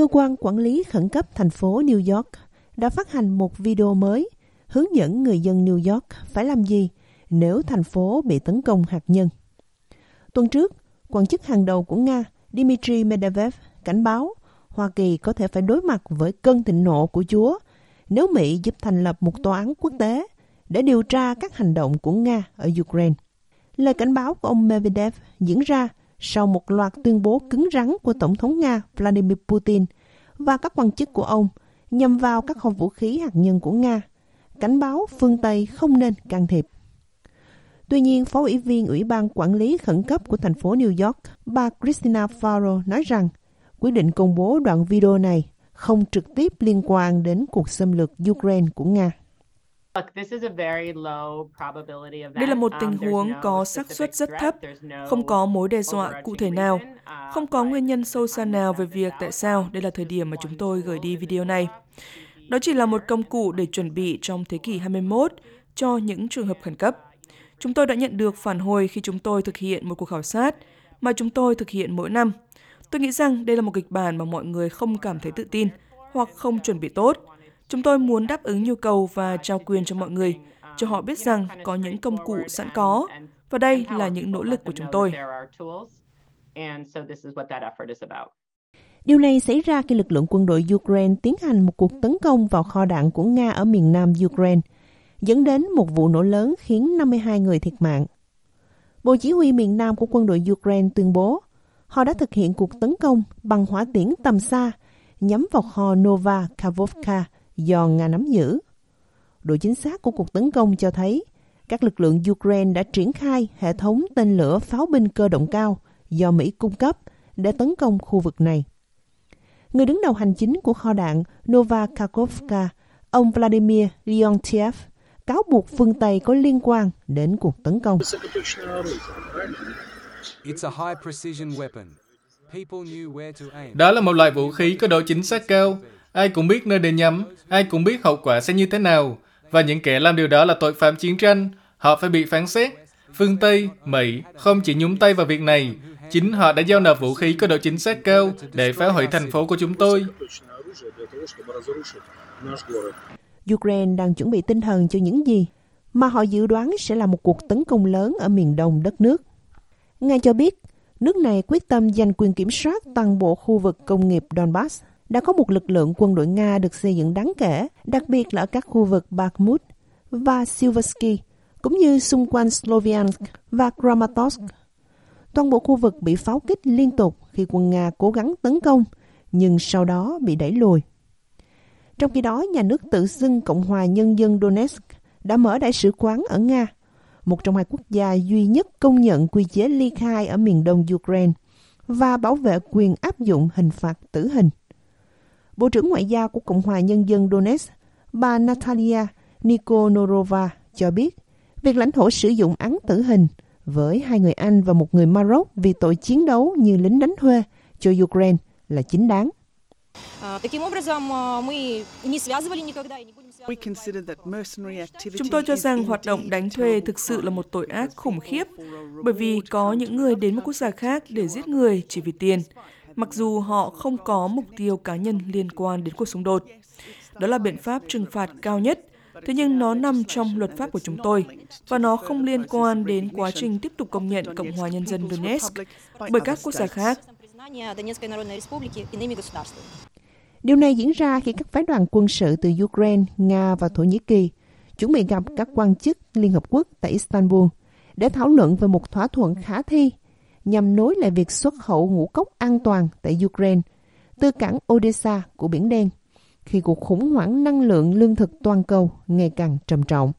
Cơ quan quản lý khẩn cấp thành phố New York đã phát hành một video mới hướng dẫn người dân New York phải làm gì nếu thành phố bị tấn công hạt nhân. Tuần trước, quan chức hàng đầu của Nga Dmitry Medvedev cảnh báo Hoa Kỳ có thể phải đối mặt với cơn thịnh nộ của Chúa nếu Mỹ giúp thành lập một tòa án quốc tế để điều tra các hành động của Nga ở Ukraine. Lời cảnh báo của ông Medvedev diễn ra sau một loạt tuyên bố cứng rắn của Tổng thống Nga Vladimir Putin và các quan chức của ông nhằm vào các kho vũ khí hạt nhân của Nga, cảnh báo phương Tây không nên can thiệp. Tuy nhiên, Phó ủy viên Ủy ban Quản lý Khẩn cấp của thành phố New York, bà Christina Faro nói rằng quyết định công bố đoạn video này không trực tiếp liên quan đến cuộc xâm lược Ukraine của Nga. Đây là một tình huống có xác suất rất thấp, không có mối đe dọa cụ thể nào, không có nguyên nhân sâu xa nào về việc tại sao đây là thời điểm mà chúng tôi gửi đi video này. Đó chỉ là một công cụ để chuẩn bị trong thế kỷ 21 cho những trường hợp khẩn cấp. Chúng tôi đã nhận được phản hồi khi chúng tôi thực hiện một cuộc khảo sát mà chúng tôi thực hiện mỗi năm. Tôi nghĩ rằng đây là một kịch bản mà mọi người không cảm thấy tự tin hoặc không chuẩn bị tốt. Chúng tôi muốn đáp ứng nhu cầu và trao quyền cho mọi người, cho họ biết rằng có những công cụ sẵn có, và đây là những nỗ lực của chúng tôi. Điều này xảy ra khi lực lượng quân đội Ukraine tiến hành một cuộc tấn công vào kho đạn của Nga ở miền nam Ukraine, dẫn đến một vụ nổ lớn khiến 52 người thiệt mạng. Bộ Chỉ huy miền Nam của quân đội Ukraine tuyên bố họ đã thực hiện cuộc tấn công bằng hỏa tiễn tầm xa nhắm vào kho Nova Kavovka do Nga nắm giữ. Độ chính xác của cuộc tấn công cho thấy các lực lượng Ukraine đã triển khai hệ thống tên lửa pháo binh cơ động cao do Mỹ cung cấp để tấn công khu vực này. Người đứng đầu hành chính của kho đạn Nova Kakhovka, ông Vladimir Leontiev, cáo buộc phương Tây có liên quan đến cuộc tấn công. Đó là một loại vũ khí có độ chính xác cao. Ai cũng biết nơi để nhắm, ai cũng biết hậu quả sẽ như thế nào. Và những kẻ làm điều đó là tội phạm chiến tranh. Họ phải bị phán xét. Phương Tây, Mỹ không chỉ nhúng tay vào việc này, chính họ đã giao nộp vũ khí có độ chính xác cao để phá hủy thành phố của chúng tôi. Ukraine đang chuẩn bị tinh thần cho những gì mà họ dự đoán sẽ là một cuộc tấn công lớn ở miền đông đất nước. Nga cho biết, nước này quyết tâm giành quyền kiểm soát toàn bộ khu vực công nghiệp Donbass. Đã có một lực lượng quân đội Nga được xây dựng đáng kể, đặc biệt là ở các khu vực Bakhmut và Silversky, cũng như xung quanh Sloviansk và Kramatorsk. Toàn bộ khu vực bị pháo kích liên tục khi quân Nga cố gắng tấn công, nhưng sau đó bị đẩy lùi. Trong khi đó, nhà nước tự xưng Cộng hòa Nhân dân Donetsk đã mở đại sứ quán ở Nga, một trong hai quốc gia duy nhất công nhận quy chế ly khai ở miền đông Ukraine và bảo vệ quyền áp dụng hình phạt tử hình. Bộ trưởng Ngoại giao của Cộng hòa Nhân dân Donetsk, bà Natalia Nikonorova cho biết việc lãnh thổ sử dụng án tử hình với hai người Anh và một người Maroc vì tội chiến đấu như lính đánh thuê cho Ukraine là chính đáng. Chúng tôi cho rằng hoạt động đánh thuê thực sự là một tội ác khủng khiếp, bởi vì có những người đến một quốc gia khác để giết người chỉ vì tiền, mặc dù họ không có mục tiêu cá nhân liên quan đến cuộc xung đột. Đó là biện pháp trừng phạt cao nhất, thế nhưng nó nằm trong luật pháp của chúng tôi, và nó không liên quan đến quá trình tiếp tục công nhận Cộng hòa Nhân dân Donetsk bởi các quốc gia khác. Điều này diễn ra khi các phái đoàn quân sự từ Ukraine, Nga và Thổ Nhĩ Kỳ chuẩn bị gặp các quan chức Liên Hợp Quốc tại Istanbul để thảo luận về một thỏa thuận khả thi nhằm nối lại việc xuất khẩu ngũ cốc an toàn tại Ukraine từ cảng Odessa của Biển Đen khi cuộc khủng hoảng năng lượng lương thực toàn cầu ngày càng trầm trọng.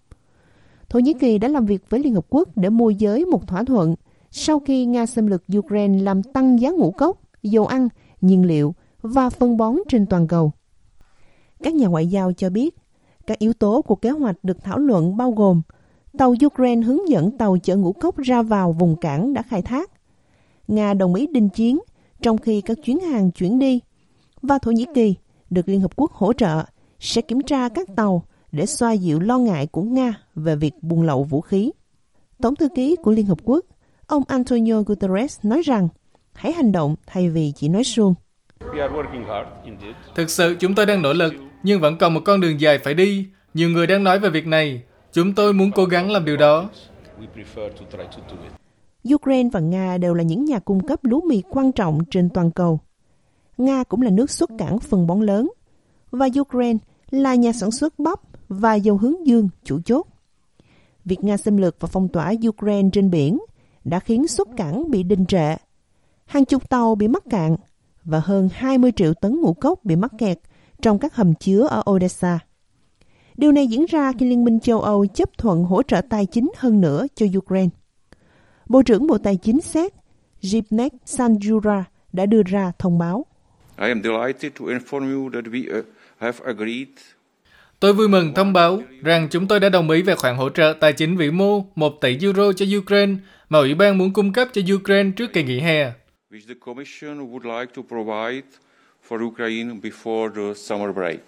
Thổ Nhĩ Kỳ đã làm việc với Liên Hợp Quốc để môi giới một thỏa thuận sau khi Nga xâm lược Ukraine làm tăng giá ngũ cốc, dầu ăn, nhiên liệu và phân bón trên toàn cầu. Các nhà ngoại giao cho biết, các yếu tố của kế hoạch được thảo luận bao gồm tàu Ukraine hướng dẫn tàu chở ngũ cốc ra vào vùng cảng đã khai thác. Nga đồng ý đình chiến trong khi các chuyến hàng chuyển đi. Và Thổ Nhĩ Kỳ được Liên Hợp Quốc hỗ trợ sẽ kiểm tra các tàu để xoa dịu lo ngại của Nga về việc buôn lậu vũ khí. Tổng thư ký của Liên Hợp Quốc, ông Antonio Guterres nói rằng hãy hành động thay vì chỉ nói suông. Thực sự chúng tôi đang nỗ lực, nhưng vẫn còn một con đường dài phải đi. Nhiều người đang nói về việc này. Chúng tôi muốn cố gắng làm điều đó. Ukraine và Nga đều là những nhà cung cấp lúa mì quan trọng trên toàn cầu. Nga cũng là nước xuất cảng phân bón lớn, và Ukraine là nhà sản xuất bắp và dầu hướng dương chủ chốt. Việc Nga xâm lược và phong tỏa Ukraine trên biển đã khiến xuất cảng bị đình trệ. Hàng chục tàu bị mắc cạn và hơn 20 triệu tấn ngũ cốc bị mắc kẹt trong các hầm chứa ở Odessa. Điều này diễn ra khi Liên minh châu Âu chấp thuận hỗ trợ tài chính hơn nữa cho Ukraine. Bộ trưởng Bộ Tài chính Séc Zbigniew Sanjura đã đưa ra thông báo. I am delighted to inform you that we uh, have agreed Tôi vui mừng thông báo rằng chúng tôi đã đồng ý về khoản hỗ trợ tài chính vĩ mô 1 tỷ euro cho Ukraine mà Ủy ban muốn cung cấp cho Ukraine trước kỳ nghỉ hè. Which the Commission would like to provide for Ukraine before the summer break.